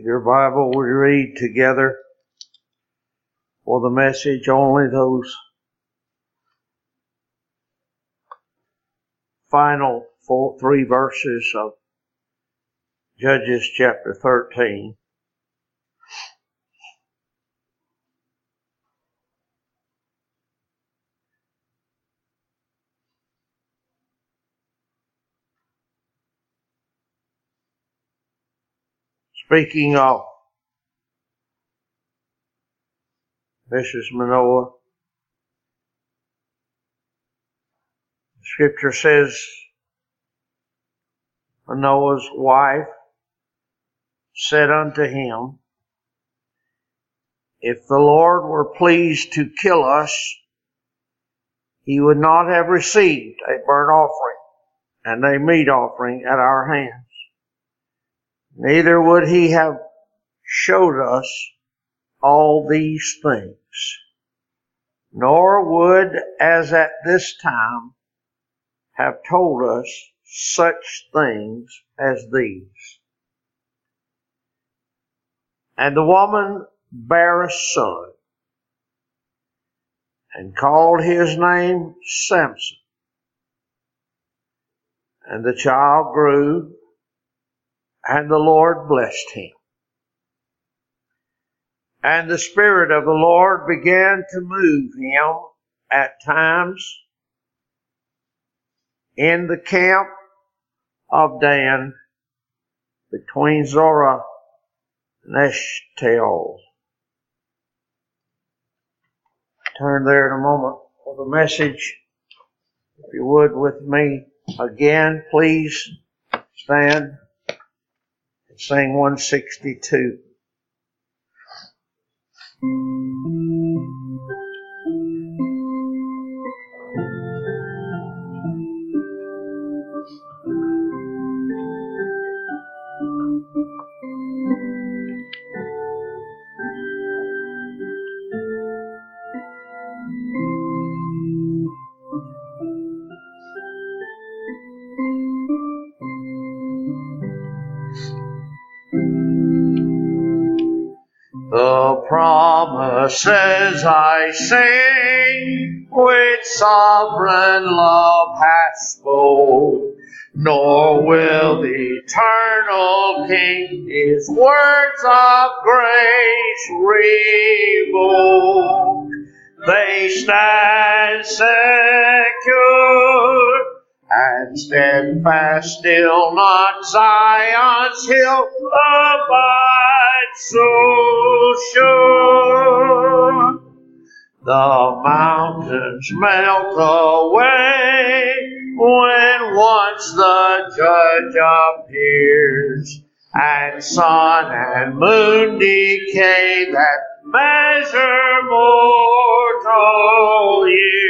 Your Bible, we read together for the message only those final four, three verses of Judges chapter 13. Speaking of Mrs. Manoah, Scripture says Manoah's wife said unto him, If the Lord were pleased to kill us, he would not have received a burnt offering and a meat offering at our hands. Neither would he have showed us all these things, nor would, as at this time, have told us such things as these. And the woman bare a son, and called his name Samson. And the child grew and the Lord blessed him. And the Spirit of the Lord began to move him at times in the camp of Dan between Zorah and Eshtaol. Turn there in a moment for the message. If you would with me again, please stand sing 162. Promises I sing, with sovereign love hath spoke, nor will the eternal King his words of grace revoke. They stand secure and steadfast still, not Zion's hill abide so sure. The mountains melt away when once the judge appears, and sun and moon decay that measure mortal years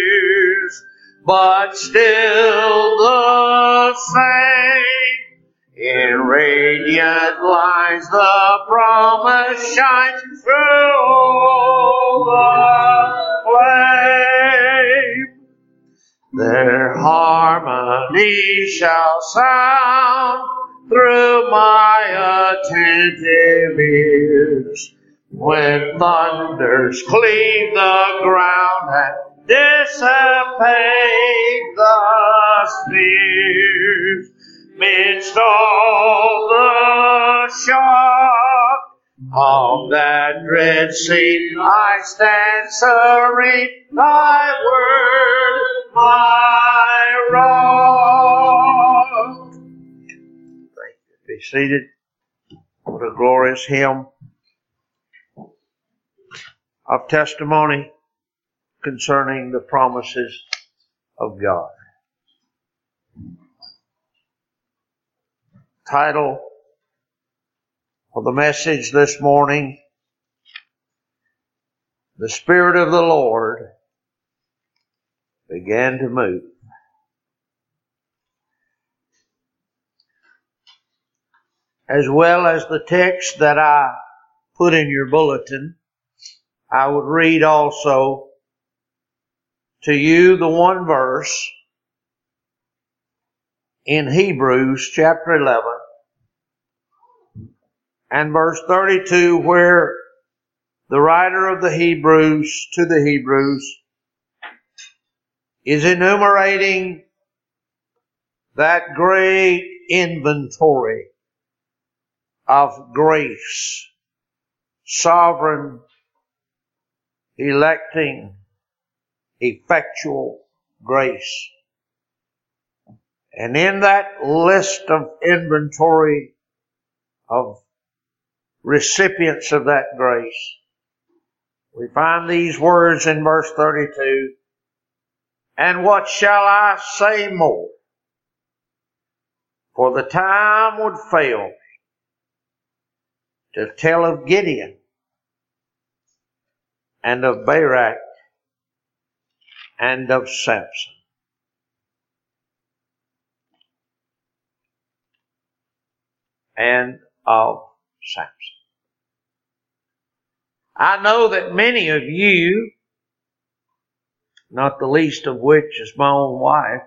but still the same. In radiant lines the promise shines through the flame. Their harmony shall sound through my attentive ears when thunders cleave the ground and dissipate the spheres midst all the shock of that dread scene. I stand serene, thy word, my rock. Thank you. Be seated. What a glorious hymn of testimony concerning the promises of God. Title of the message this morning, The Spirit of the Lord began to move. As well as the text that I put in your bulletin, I would read also to you the one verse in Hebrews chapter 11 and verse 32 where the writer of the Hebrews to the Hebrews is enumerating that great inventory of grace, sovereign, electing, effectual grace. And in that list of inventory of recipients of that grace, we find these words in verse 32. And what shall I say more? For the time would fail me to tell of Gideon and of Barak and of Samson. And of Samson. I know that many of you, not the least of which is my own wife,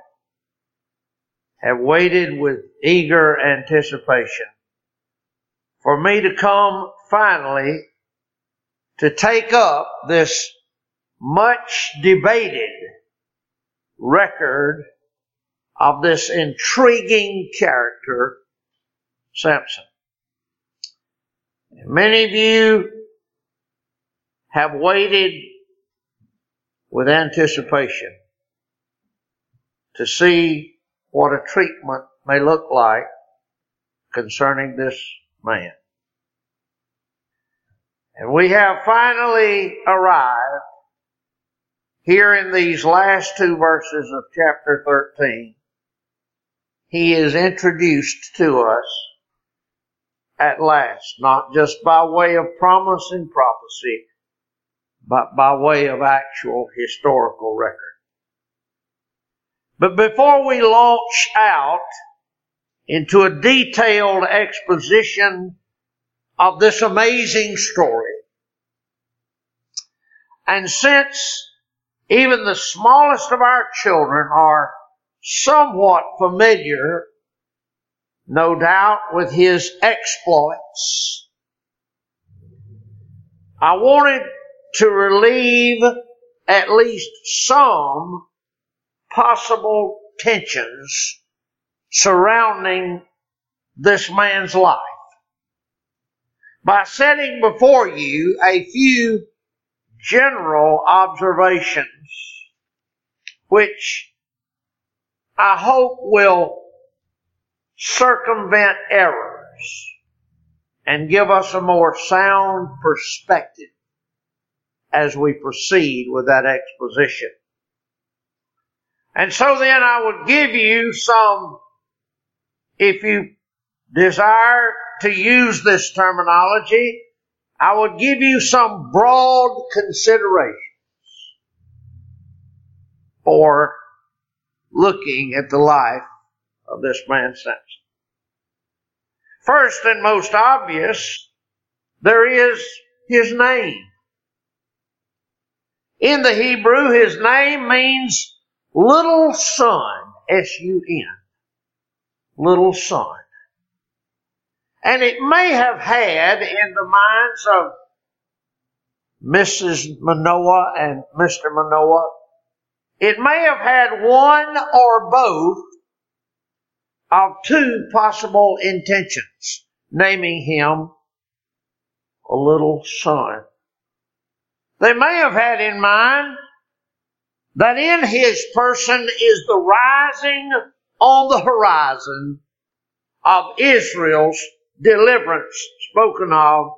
have waited with eager anticipation for me to come finally to take up this much debated record of this intriguing character, Samson. Many of you have waited with anticipation to see what a treatment may look like concerning this man. And we have finally arrived here in these last two verses of chapter 13. He is introduced to us at last, not just by way of promise and prophecy, but by way of actual historical record. But before we launch out into a detailed exposition of this amazing story, and since even the smallest of our children are somewhat familiar, no doubt, with his exploits, I wanted to relieve at least some possible tensions surrounding this man's life. By setting before you a few general observations which I hope will circumvent errors and give us a more sound perspective as we proceed with that exposition. And so then I would give you some, if you desire to use this terminology, I would give you some broad considerations for looking at the life of this man Samson. First and most obvious, there is his name. In the Hebrew, his name means little son, S-U-N. Little son. And it may have had in the minds of Mrs. Manoah and Mr. Manoah, it may have had one or both of two possible intentions, naming him a little son. They may have had in mind that in his person is the rising on the horizon of Israel's deliverance spoken of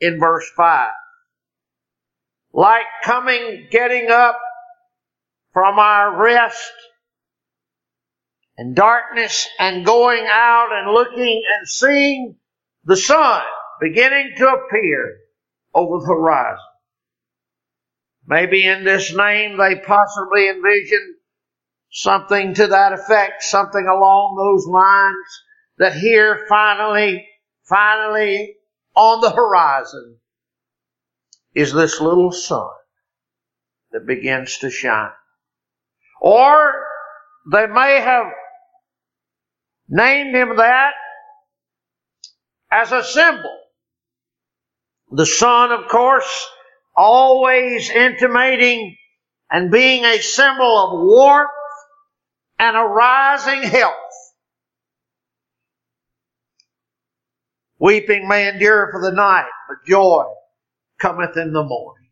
in verse 5. Like coming, getting up from our rest and darkness and going out and looking and seeing the sun beginning to appear over the horizon. Maybe in this name they possibly envisioned something to that effect, something along those lines, that here finally, finally on the horizon is this little sun that begins to shine. Or they may have named him that as a symbol The sun, of course, always intimating and being a symbol of warmth and a rising health. Weeping may endure for the night, but joy cometh in the morning.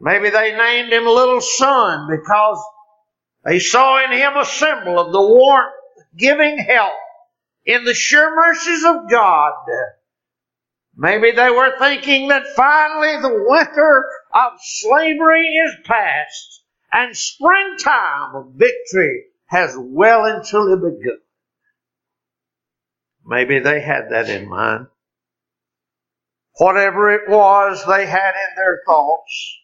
Maybe they named him Little Sun because they saw in him a symbol of the warmth giving help in the sure mercies of God. Maybe they were thinking that finally the winter of slavery is past and springtime of victory has well and truly begun. Maybe they had that in mind. Whatever it was they had in their thoughts,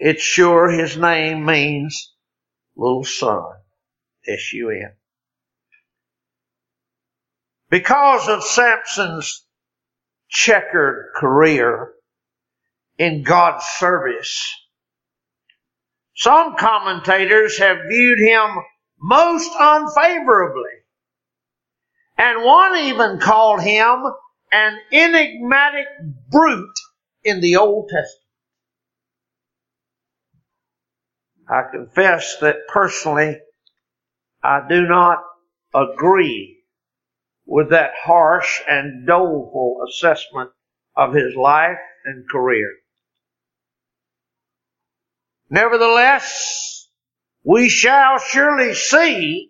it's sure his name means little son. S-U-N. Because of Samson's checkered career in God's service, some commentators have viewed him most unfavorably. And one even called him an enigmatic brute in the Old Testament. I confess that personally, I do not agree with that harsh and doleful assessment of his life and career. Nevertheless, we shall surely see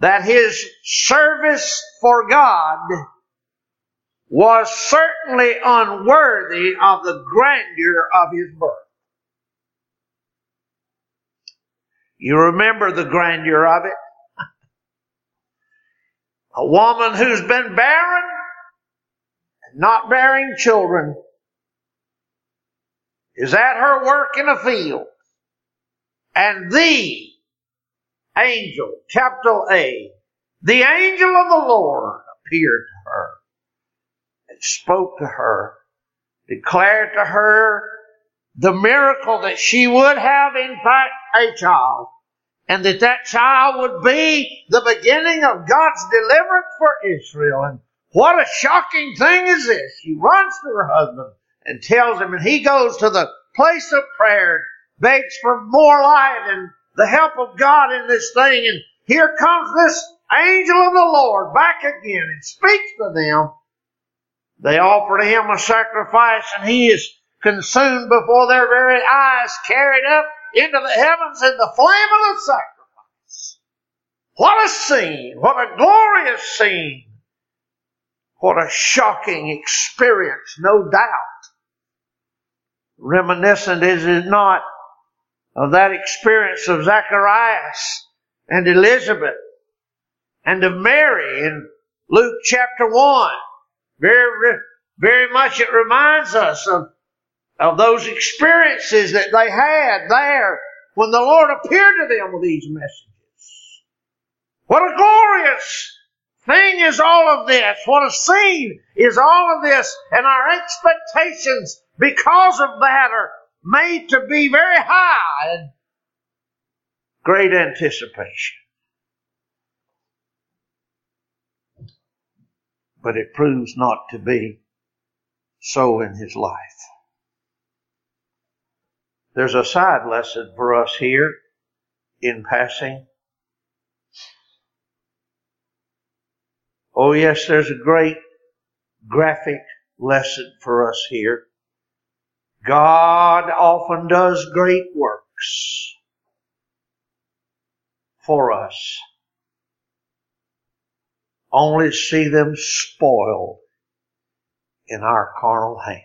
that his service for God was certainly unworthy of the grandeur of his birth. You remember the grandeur of it? A woman who's been barren and not bearing children is at her work in a field. And the angel, capital A, the angel of the Lord appeared to her and spoke to her, declared to her the miracle that she would have, in fact, a child, and that that child would be the beginning of God's deliverance for Israel. And what a shocking thing is this. She runs to her husband and tells him, and he goes to the place of prayer, begs for more light and the help of God in this thing. And here comes this angel of the Lord back again and speaks to them. They offer to him a sacrifice and he is consumed before their very eyes, carried up into the heavens in the flame of the sacrifice. What a scene! What a glorious scene! What a shocking experience, no doubt. Reminiscent, is it not, of that experience of Zacharias and Elizabeth and of Mary in Luke chapter 1. Very, very much it reminds us of of those experiences that they had there when the Lord appeared to them with these messages. What a glorious thing is all of this. What a scene is all of this. And our expectations because of that are made to be very high and great anticipation. But it proves not to be so in his life. There's a side lesson for us here in passing. Oh yes, there's a great graphic lesson for us here. God often does great works for us, only see them spoiled in our carnal hands.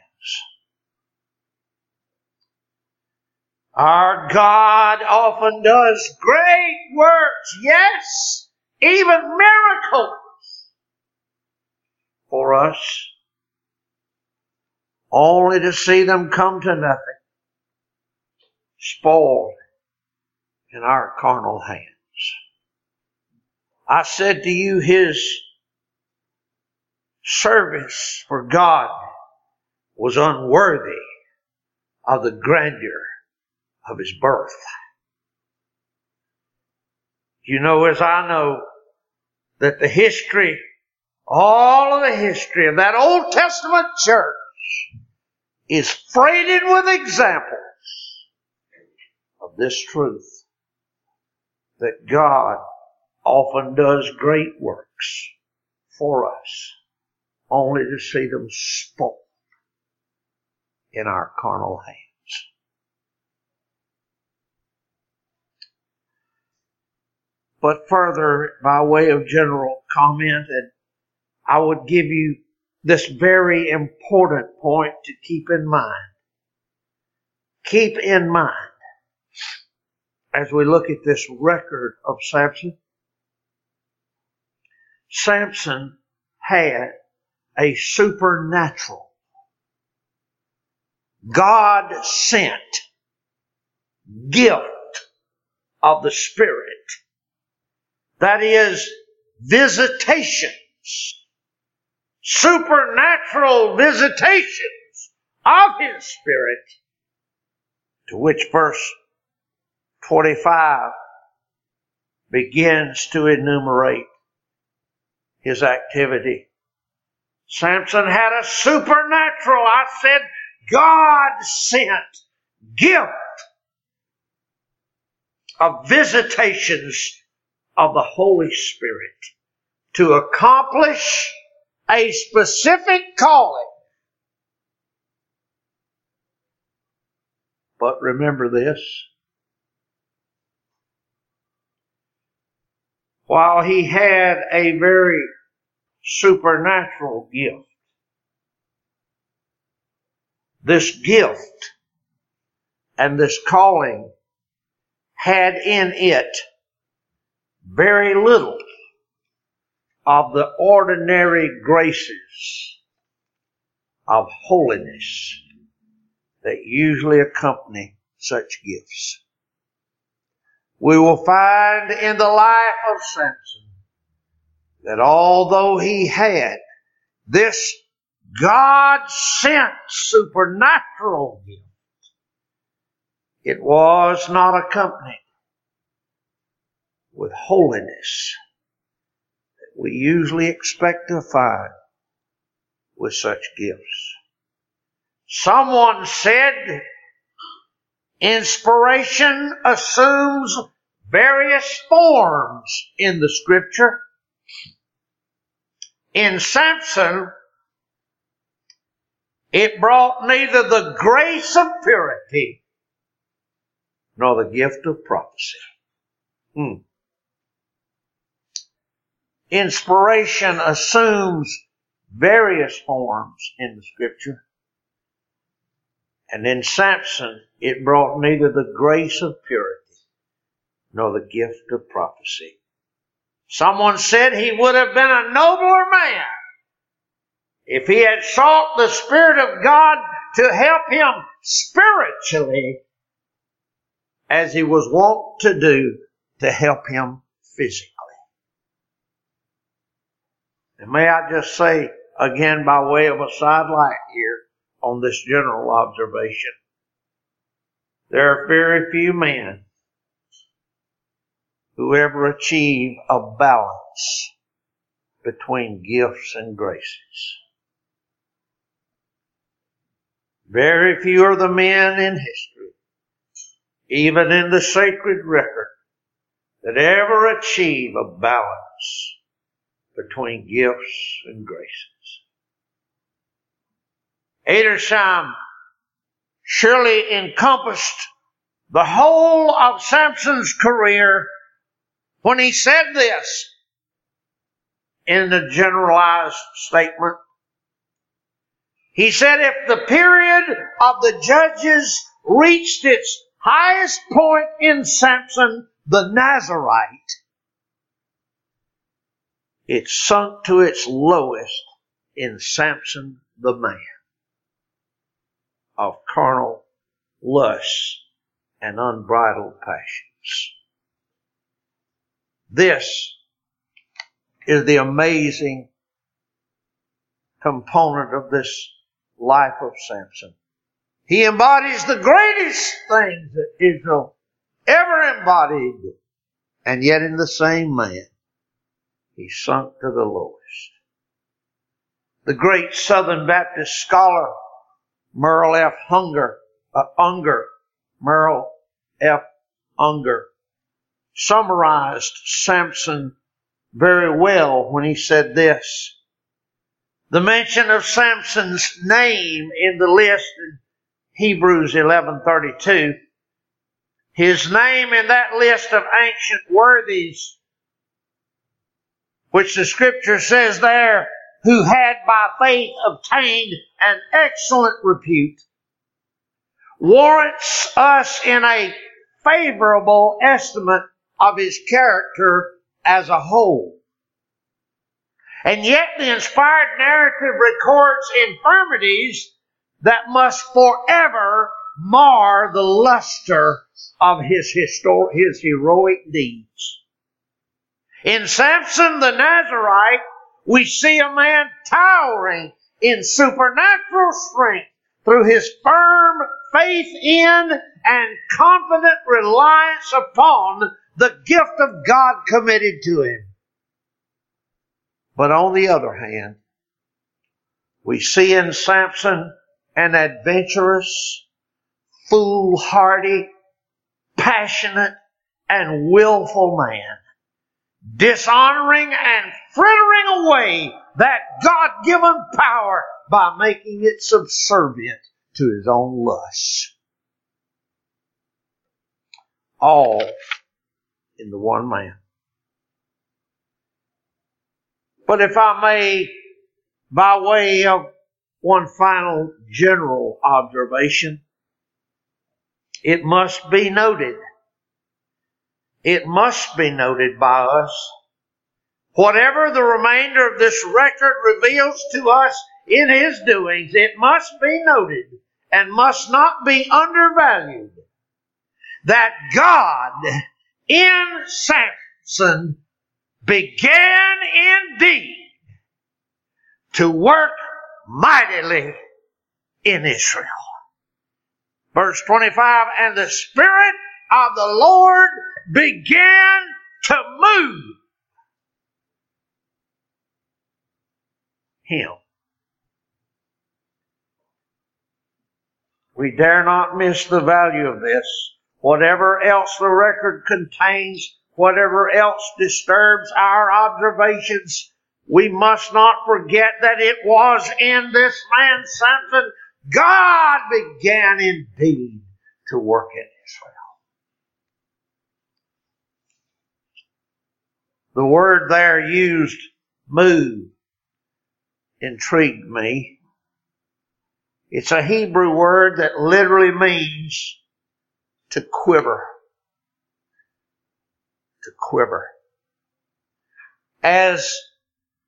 Our God often does great works, yes, even miracles for us, only to see them come to nothing, spoiled in our carnal hands. I said to you, His service for God was unworthy of the grandeur of his birth. You know, as I know, that the history All of the history of that Old Testament church is freighted with examples of this truth that God often does great works for us only to see them spoiled in our carnal hands. But further, by way of general comment, and I would give you this very important point to keep in mind. Keep in mind, as we look at this record of Samson, Samson had a supernatural, God sent gift of the Spirit. That is visitations supernatural visitations of His Spirit, to which verse 25 begins to enumerate his activity. Samson had a supernatural, I said, God sent gift of visitations of the Holy Spirit to accomplish a specific calling. But remember this. While he had a very supernatural gift, this gift and this calling had in it very little of the ordinary graces of holiness that usually accompany such gifts. We will find in the life of Samson that although he had this God sent supernatural gift, it was not accompanied with holiness we usually expect to find with such gifts. Someone said inspiration assumes various forms in the scripture. In Samson, it brought neither the grace of purity nor the gift of prophecy. Hmm. Inspiration assumes various forms in the scripture. And in Samson, it brought neither the grace of purity nor the gift of prophecy. Someone said he would have been a nobler man if he had sought the Spirit of God to help him spiritually as he was wont to do to help him physically. And may I just say again by way of a sidelight here on this general observation, there are very few men who ever achieve a balance between gifts and graces. Very few are the men in history, even in the sacred record, that ever achieve a balance between gifts and graces. Edersheim um, surely encompassed the whole of Samson's career when he said this in the generalized statement. He said if the period of the judges reached its highest point in Samson the Nazarite, it sunk to its lowest in Samson the man of carnal lusts and unbridled passions. This is the amazing component of this life of Samson. He embodies the greatest things that Israel ever embodied, and yet in the same man he sunk to the lowest. the great Southern Baptist scholar Merle F. Hunger, uh, Unger, Merle F. Unger, summarized Samson very well when he said this. The mention of Samson's name in the list in Hebrews 11:32, his name in that list of ancient worthies, which the scripture says there, who had by faith obtained an excellent repute, warrants us in a favorable estimate of his character as a whole. And yet the inspired narrative records infirmities that must forever mar the luster of his, histor- his heroic deeds. In Samson the Nazarite, we see a man towering in supernatural strength through his firm faith in and confident reliance upon the gift of God committed to him. But on the other hand, we see in Samson an adventurous, foolhardy, passionate, and willful man, dishonoring and frittering away that God-given power by making it subservient to his own lusts. All in the one man. But if I may, by way of one final general observation, it must be noted, it must be noted by us, whatever the remainder of this record reveals to us in his doings, it must be noted and must not be undervalued that God in Samson began indeed to work mightily in Israel. Verse 25, and the Spirit of the Lord began to move him. We dare not miss the value of this. Whatever else the record contains, whatever else disturbs our observations, we must not forget that it was in this man Samson God began indeed to work in Israel. The word there used, move, intrigued me. It's a Hebrew word that literally means to quiver. To quiver. As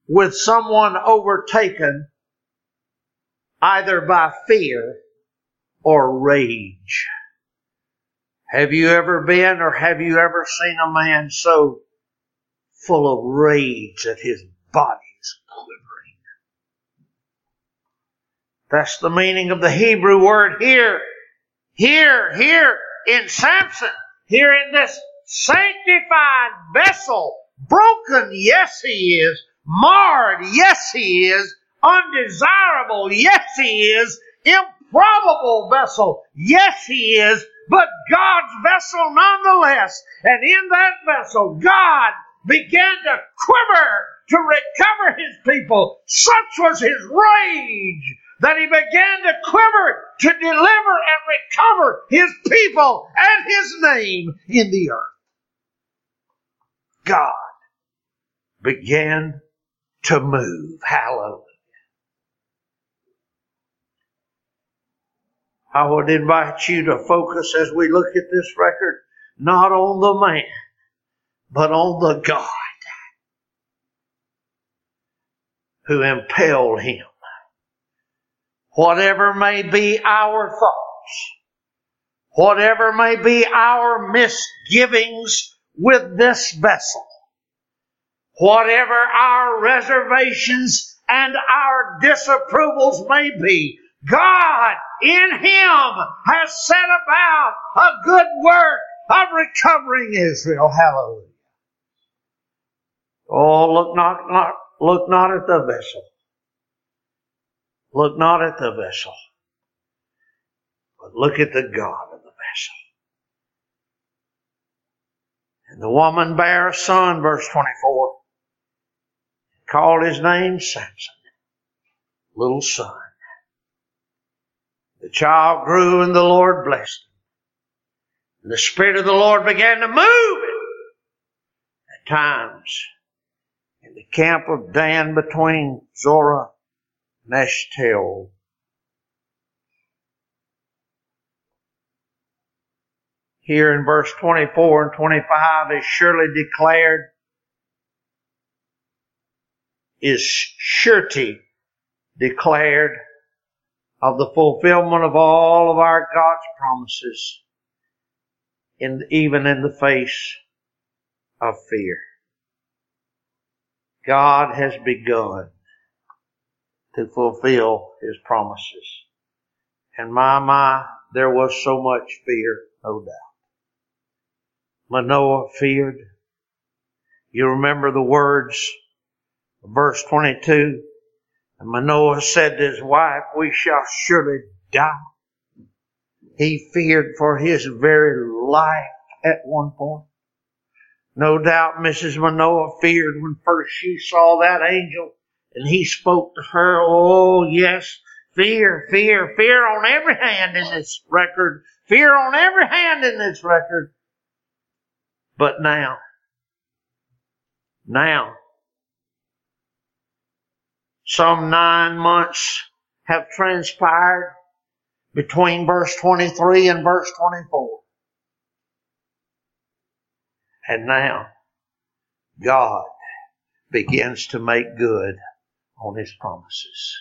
with someone overtaken either by fear or rage. Have you ever been or have you ever seen a man so full of rage that his body is quivering? That's the meaning of the Hebrew word here. Here, here in Samson, here in this sanctified vessel, broken, yes he is, marred, yes he is, undesirable, yes he is, improbable vessel, yes he is, but God's vessel nonetheless. And in that vessel, God began to quiver to recover his people. Such was his rage that he began to quiver to deliver and recover his people and his name in the earth. God began to move. Hallelujah. I would invite you to focus as we look at this record, not on the man, but on the God who impelled him. Whatever may be our thoughts, whatever may be our misgivings with this vessel, whatever our reservations and our disapprovals may be, God in Him has set about a good work of recovering Israel. Hallelujah. Oh, look not, not, look not at the vessel, Look not at the vessel, but look at the God of the vessel. And the woman bare a son, verse 24, called his name Samson, little son. The child grew and the Lord blessed him. And the Spirit of the Lord began to move him at times in the camp of Dan between Zorah and Eshtaol. Here in verse 24 and 25 is surely declared, is surety declared of the fulfillment of all of our God's promises, in, even in the face of fear. God has begun to fulfill His promises. And my, my, there was so much fear, no doubt. Manoah feared. You remember the words, verse 22, and Manoah said to his wife, we shall surely die. He feared for his very life at one point. No doubt Mrs. Manoah feared when first she saw that angel and he spoke to her. Oh yes, fear, fear, fear on every hand in this record. Fear on every hand in this record. But now, now, some nine months have transpired between verse 23 and verse 24. And now, God begins to make good on His promises.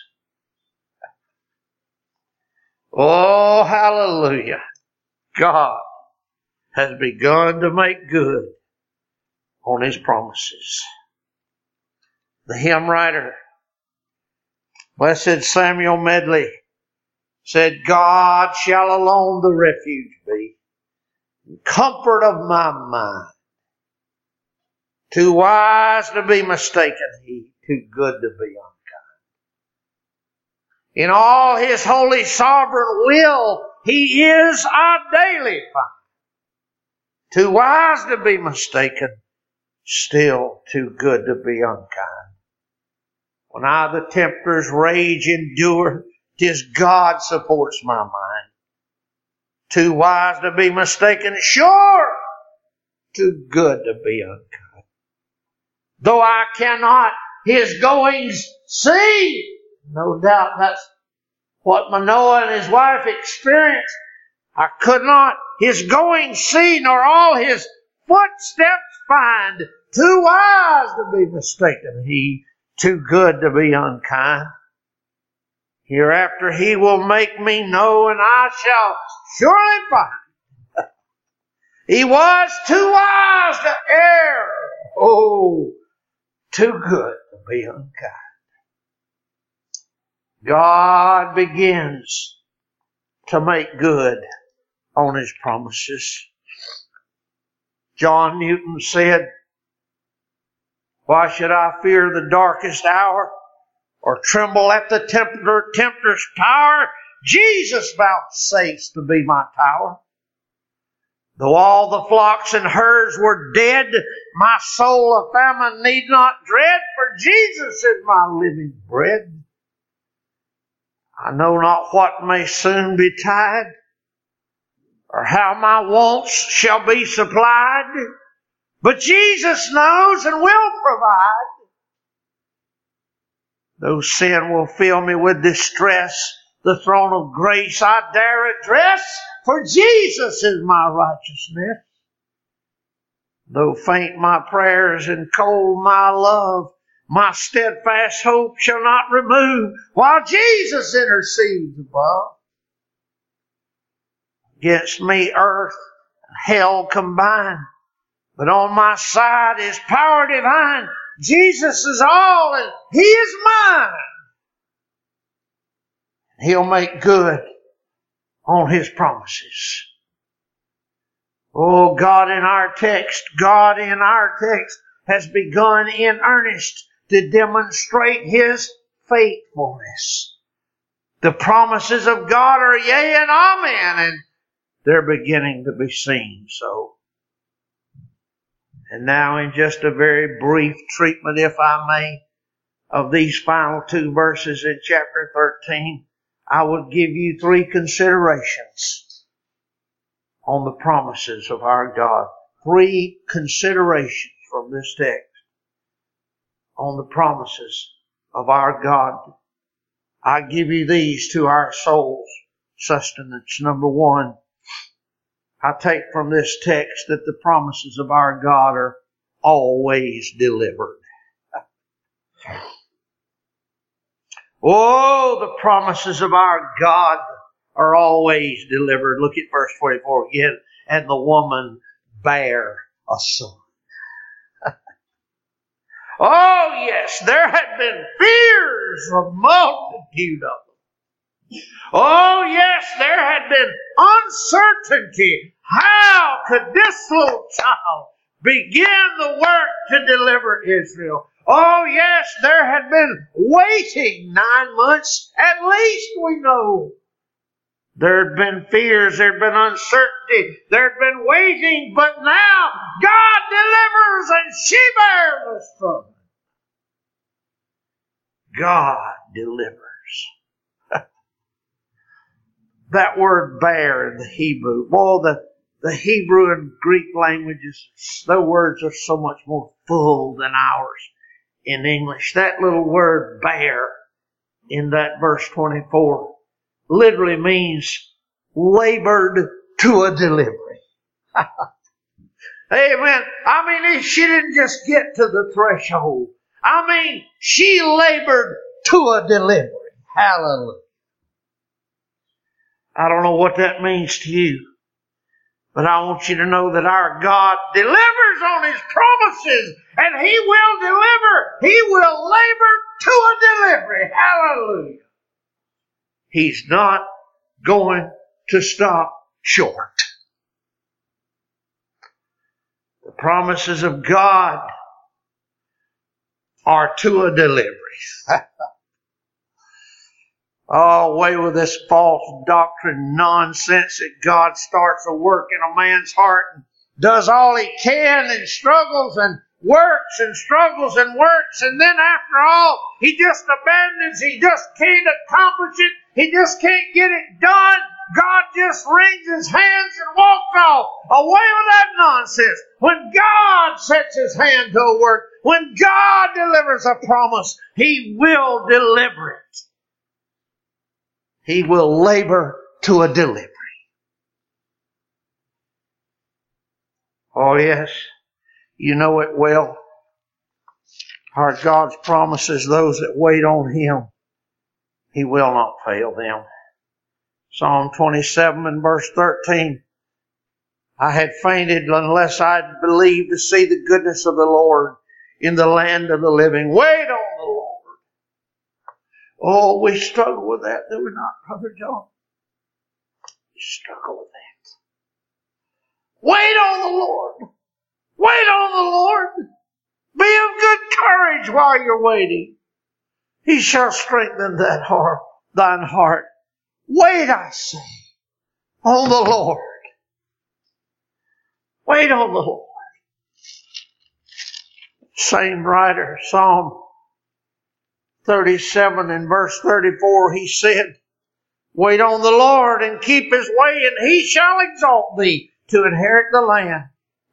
Oh, hallelujah. God has begun to make good on His promises. The hymn writer Blessed Samuel Medley said, God shall alone the refuge be, comfort of my mind. Too wise to be mistaken he, too good to be unkind. In all his holy sovereign will, he is our daily find. Too wise to be mistaken, still too good to be unkind. When I the tempter's rage endure, tis God supports my mind. Too wise to be mistaken, sure, too good to be unkind. Though I cannot his goings see, no doubt that's what Manoah and his wife experienced. I could not his going see, nor all his footsteps find. Too wise to be mistaken he too good to be unkind. Hereafter he will make me know and I shall surely find. he was too wise to err. Oh, too good to be unkind. God begins to make good on his promises. John Newton said, why should I fear the darkest hour or tremble at the tempter, tempter's power? Jesus vouchsafes to be my tower. Though all the flocks and herds were dead, my soul of famine need not dread, for Jesus is my living bread. I know not what may soon betide, or how my wants shall be supplied. But Jesus knows and will provide. Though sin will fill me with distress, the throne of grace I dare address, for Jesus is my righteousness. Though faint my prayers and cold my love, my steadfast hope shall not remove, while Jesus intercedes above. Against me earth and hell combine, but on my side is power divine. Jesus is all and He is mine. He'll make good on His promises. Oh, God in our text, God in our text has begun in earnest to demonstrate His faithfulness. The promises of God are yea and amen, and they're beginning to be seen so. And now in just a very brief treatment, if I may, of these final two verses in chapter 13, I would give you three considerations on the promises of our God. Three considerations from this text on the promises of our God. I give you these to our souls sustenance. Number one, I take from this text that the promises of our God are always delivered. Oh, the promises of our God are always delivered. Look at verse 44 again. And the woman bare a son. oh, yes, there had been fears, of multitude of them. Oh, yes, there had been uncertainty. How could this little child begin the work to deliver Israel? Oh, yes, there had been waiting nine months, at least we know. There had been fears, there had been uncertainty, there had been waiting, but now God delivers and she bears a son. God delivers. that word bear in the Hebrew, well, the, the Hebrew and Greek languages, those words are so much more full than ours in English. That little word bear in that verse 24 literally means labored to a delivery. Amen. I mean, she didn't just get to the threshold. I mean, she labored to a delivery. Hallelujah. I don't know what that means to you. But I want you to know that our God delivers on His promises and He will deliver. He will labor to a delivery. Hallelujah. He's not going to stop short. The promises of God are to a delivery. Oh, away with this false doctrine nonsense that God starts a work in a man's heart and does all he can and struggles and works and struggles and works and then after all he just abandons, he just can't accomplish it, he just can't get it done. God just wrings his hands and walks off. Away with that nonsense. When God sets his hand to a work, when God delivers a promise, he will deliver it. He will labor to a delivery. Oh yes, you know it well. Our God's promises those that wait on Him, He will not fail them. Psalm 27 and verse 13. I had fainted unless I'd believed to see the goodness of the Lord in the land of the living. Wait on. Oh, we struggle with that, do we not, Brother John? We struggle with that. Wait on the Lord. Wait on the Lord. Be of good courage while you're waiting. He shall strengthen that heart, thine heart. Wait, I say, on the Lord. Wait on the Lord. Same writer, Psalm 37 and verse 34, he said, Wait on the Lord and keep his way, and he shall exalt thee to inherit the land.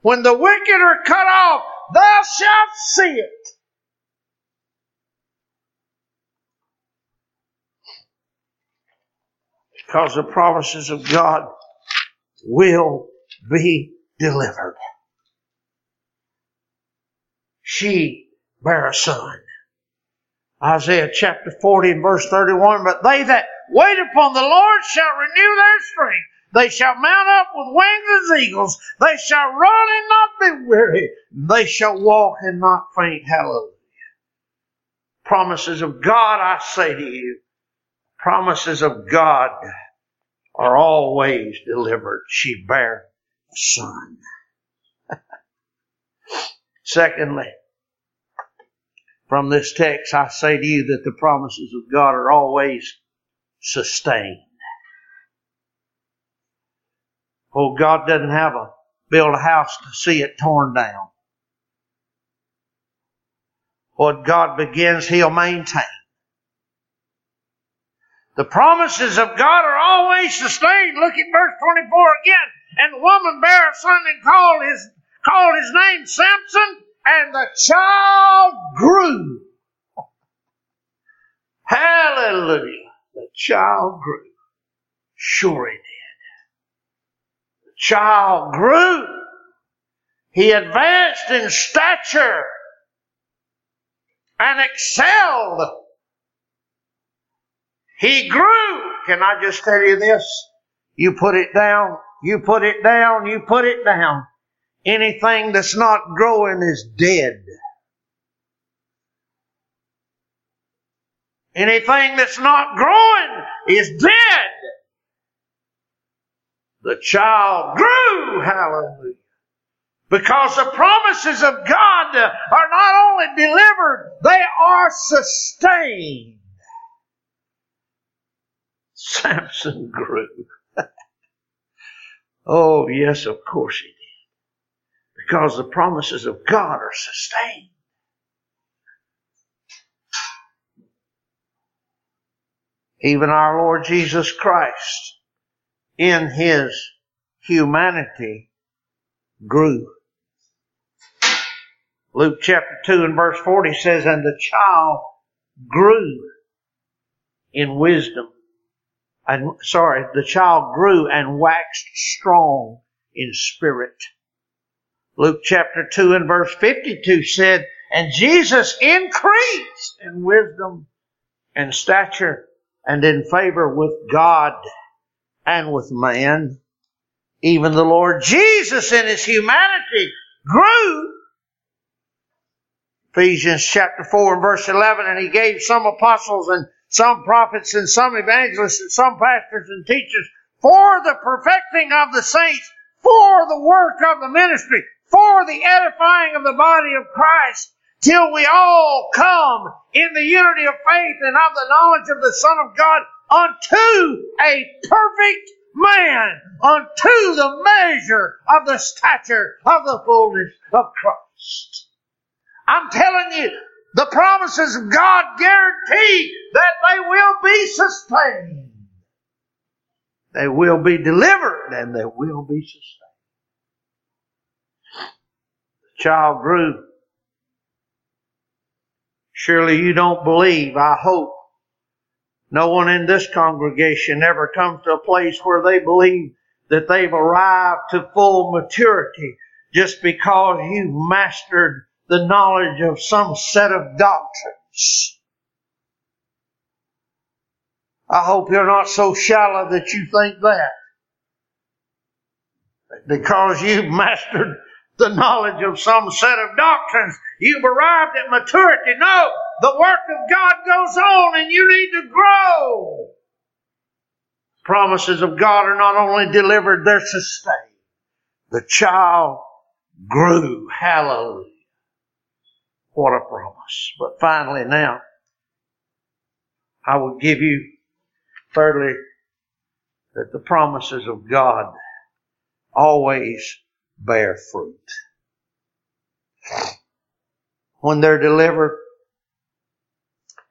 When the wicked are cut off, thou shalt see it. Because the promises of God will be delivered. She bare a son. Isaiah chapter 40 and verse 31, but they that wait upon the Lord shall renew their strength. They shall mount up with wings as eagles. They shall run and not be weary. They shall walk and not faint. Hallelujah. Promises of God, I say to you, promises of God are always delivered. She bare a son. Secondly, from this text, I say to you that the promises of God are always sustained. Oh, God doesn't have a build a house to see it torn down. What God begins, He'll maintain. The promises of God are always sustained. Look at verse 24 again. And the woman bare a son and called his, called his name Samson, and the child grew. Hallelujah. The child grew. Sure he did. The child grew. He advanced in stature and excelled. He grew. Can I just tell you this? You put it down, you put it down, you put it down. Anything that's not growing is dead. Anything that's not growing is dead. The child grew, hallelujah. Because the promises of God are not only delivered, they are sustained. Samson grew. oh, yes, of course he. Because the promises of God are sustained. Even our Lord Jesus Christ, in his humanity, grew. Luke chapter 2 and verse 40 says, And the child grew in wisdom. And, sorry, the child grew and waxed strong in spirit. Luke chapter 2 and verse 52 said, And Jesus increased in wisdom and stature and in favor with God and with man. Even the Lord Jesus in his humanity grew. Ephesians chapter 4 and verse 11, and he gave some apostles and some prophets and some evangelists and some pastors and teachers for the perfecting of the saints, for the work of the ministry, for the edifying of the body of Christ, till we all come in the unity of faith and of the knowledge of the Son of God unto a perfect man, unto the measure of the stature of the fullness of Christ. I'm telling you, the promises of God guarantee that they will be sustained. They will be delivered and they will be sustained. Child grew. Surely you don't believe, I hope. No one in this congregation ever comes to a place where they believe that they've arrived to full maturity just because you've mastered the knowledge of some set of doctrines. I hope you're not so shallow that you think that. Because you've mastered the knowledge of some set of doctrines, you've arrived at maturity. No, the work of God goes on and you need to grow. Promises of God are not only delivered, they're sustained. The child grew. Hallelujah. What a promise. But finally now, I will give you, thirdly, that the promises of God always bear fruit. When they're delivered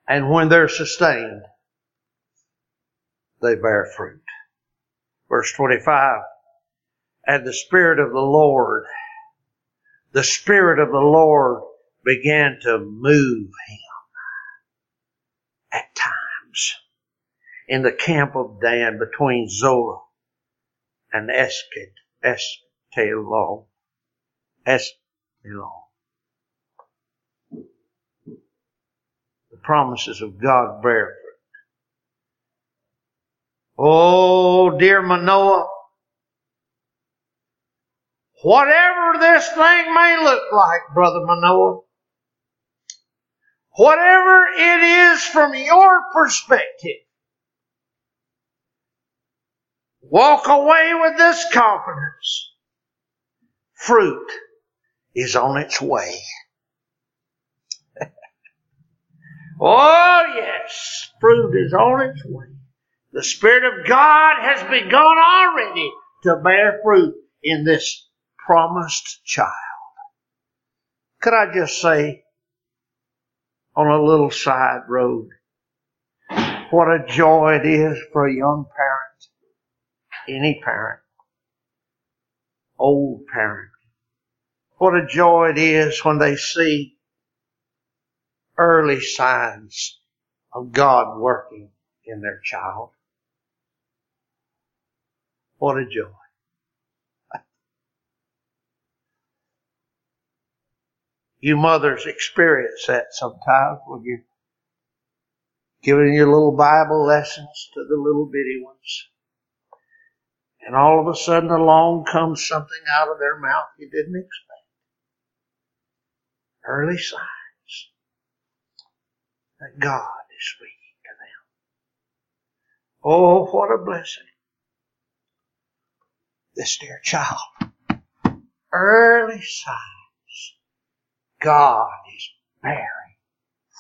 and when they're sustained, they bear fruit. Verse 25, and the Spirit of the Lord, the Spirit of the Lord began to move him at times in the camp of Dan between Zorah and Esked, Estelon, Estelon. The promises of God bear fruit. Oh, dear Manoah, whatever this thing may look like, Brother Manoah, Whatever it is from your perspective, walk away with this confidence. Fruit is on its way. oh yes, fruit is on its way. The Spirit of God has begun already to bear fruit in this promised child. Could I just say, on a little side road, what a joy it is for a young parent, any parent, old parent. What a joy it is when they see early signs of God working in their child. What a joy. You mothers experience that sometimes when you're giving your little Bible lessons to the little bitty ones. And all of a sudden along comes something out of their mouth you didn't expect. Early signs that God is speaking to them. Oh, what a blessing. This dear child. Early signs. God is bearing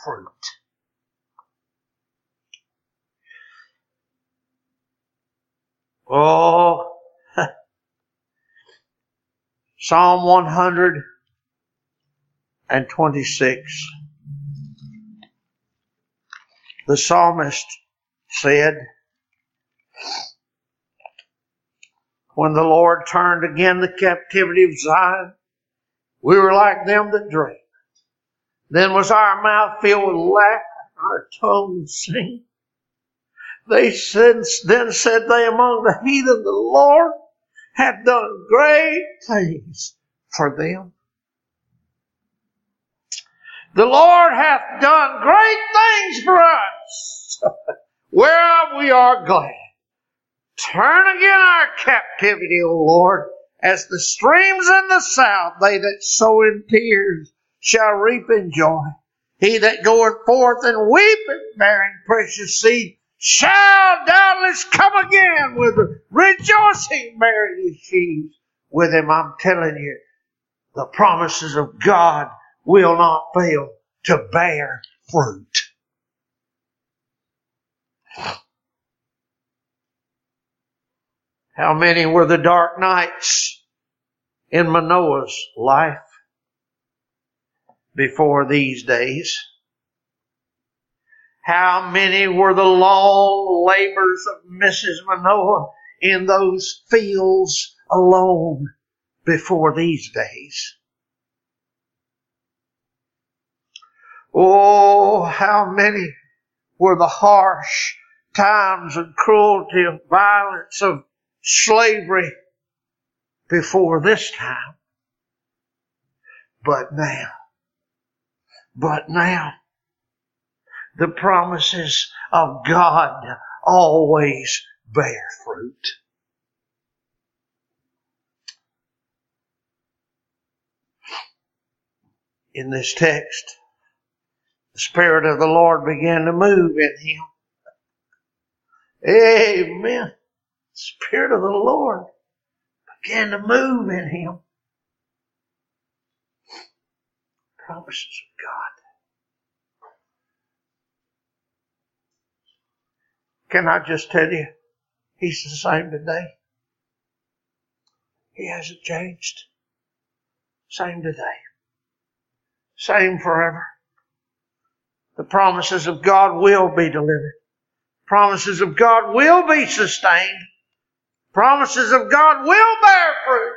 fruit. Oh, Psalm 126. The psalmist said, When the Lord turned again the captivity of Zion, we were like them that dream. Then was our mouth filled with laughter, our tongue sing. They then said they among the heathen, the Lord hath done great things for them. The Lord hath done great things for us, whereof we are glad. Turn again our captivity, O Lord, as the streams in the south, they that sow in tears shall reap in joy. He that goeth forth and weepeth, bearing precious seed, shall doubtless come again with rejoicing, bearing his sheaves with him. I'm telling you, the promises of God will not fail to bear fruit. How many were the dark nights in Manoah's life before these days? How many were the long labors of Mrs. Manoah in those fields alone before these days? Oh, how many were the harsh times and cruelty, and violence, of slavery before this time. But now, but now, the promises of God always bear fruit. In this text, the Spirit of the Lord began to move in him. Amen. The Spirit of the Lord began to move in him. Promises of God. Can I just tell you, He's the same today. He hasn't changed. Same today. Same forever. The promises of God will be delivered. Promises of God will be sustained. Promises of God will bear fruit.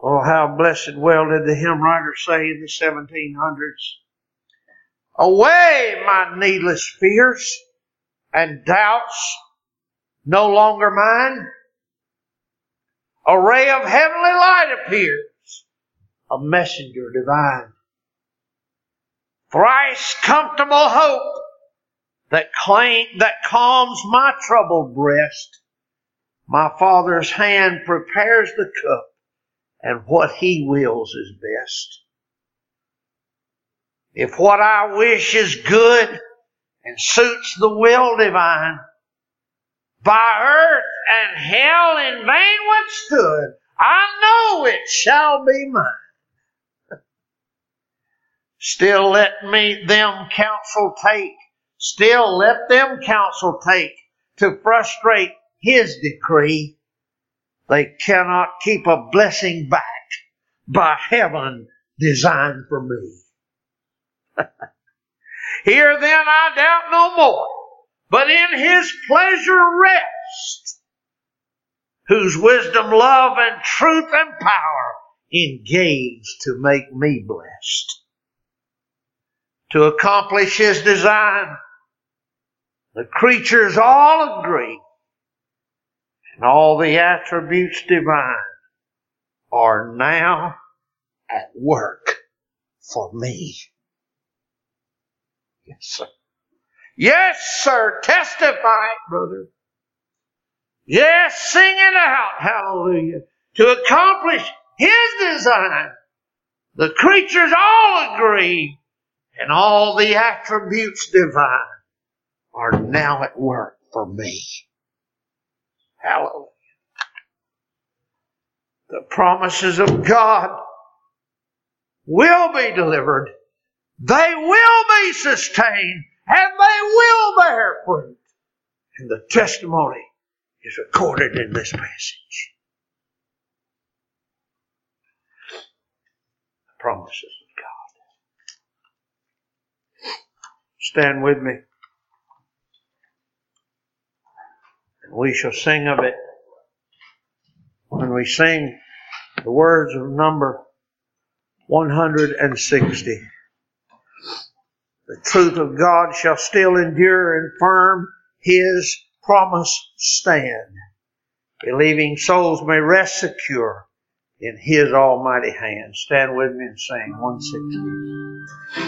Oh, how blessed well did the hymn writer say in the 1700s. Away my needless fears and doubts no longer mine. A ray of heavenly light appears, a messenger divine. Thrice comfortable hope that claim, that calms my troubled breast. My Father's hand prepares the cup, and what He wills is best. If what I wish is good and suits the will divine, by earth and hell in vain withstood, I know it shall be mine. Still let me them counsel take. Still let them counsel take to frustrate his decree. They cannot keep a blessing back by heaven designed for me. Here then I doubt no more, but in his pleasure rest, whose wisdom, love, and truth and power engage to make me blessed. To accomplish his design, the creatures all agree, and all the attributes divine are now at work for me. Yes, sir. Yes, sir. Testify, brother. Yes, sing it out. Hallelujah. To accomplish His design, the creatures all agree, and all the attributes divine are now at work for me. Hallelujah. The promises of God will be delivered they will be sustained and they will bear fruit. And the testimony is recorded in this passage. The promises of God. Stand with me. We shall sing of it when we sing the words of number 160. The truth of God shall still endure and firm his promise stand. Believing souls may rest secure in his almighty hand. Stand with me and sing 160.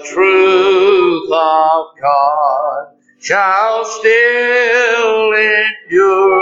The truth of God shall still endure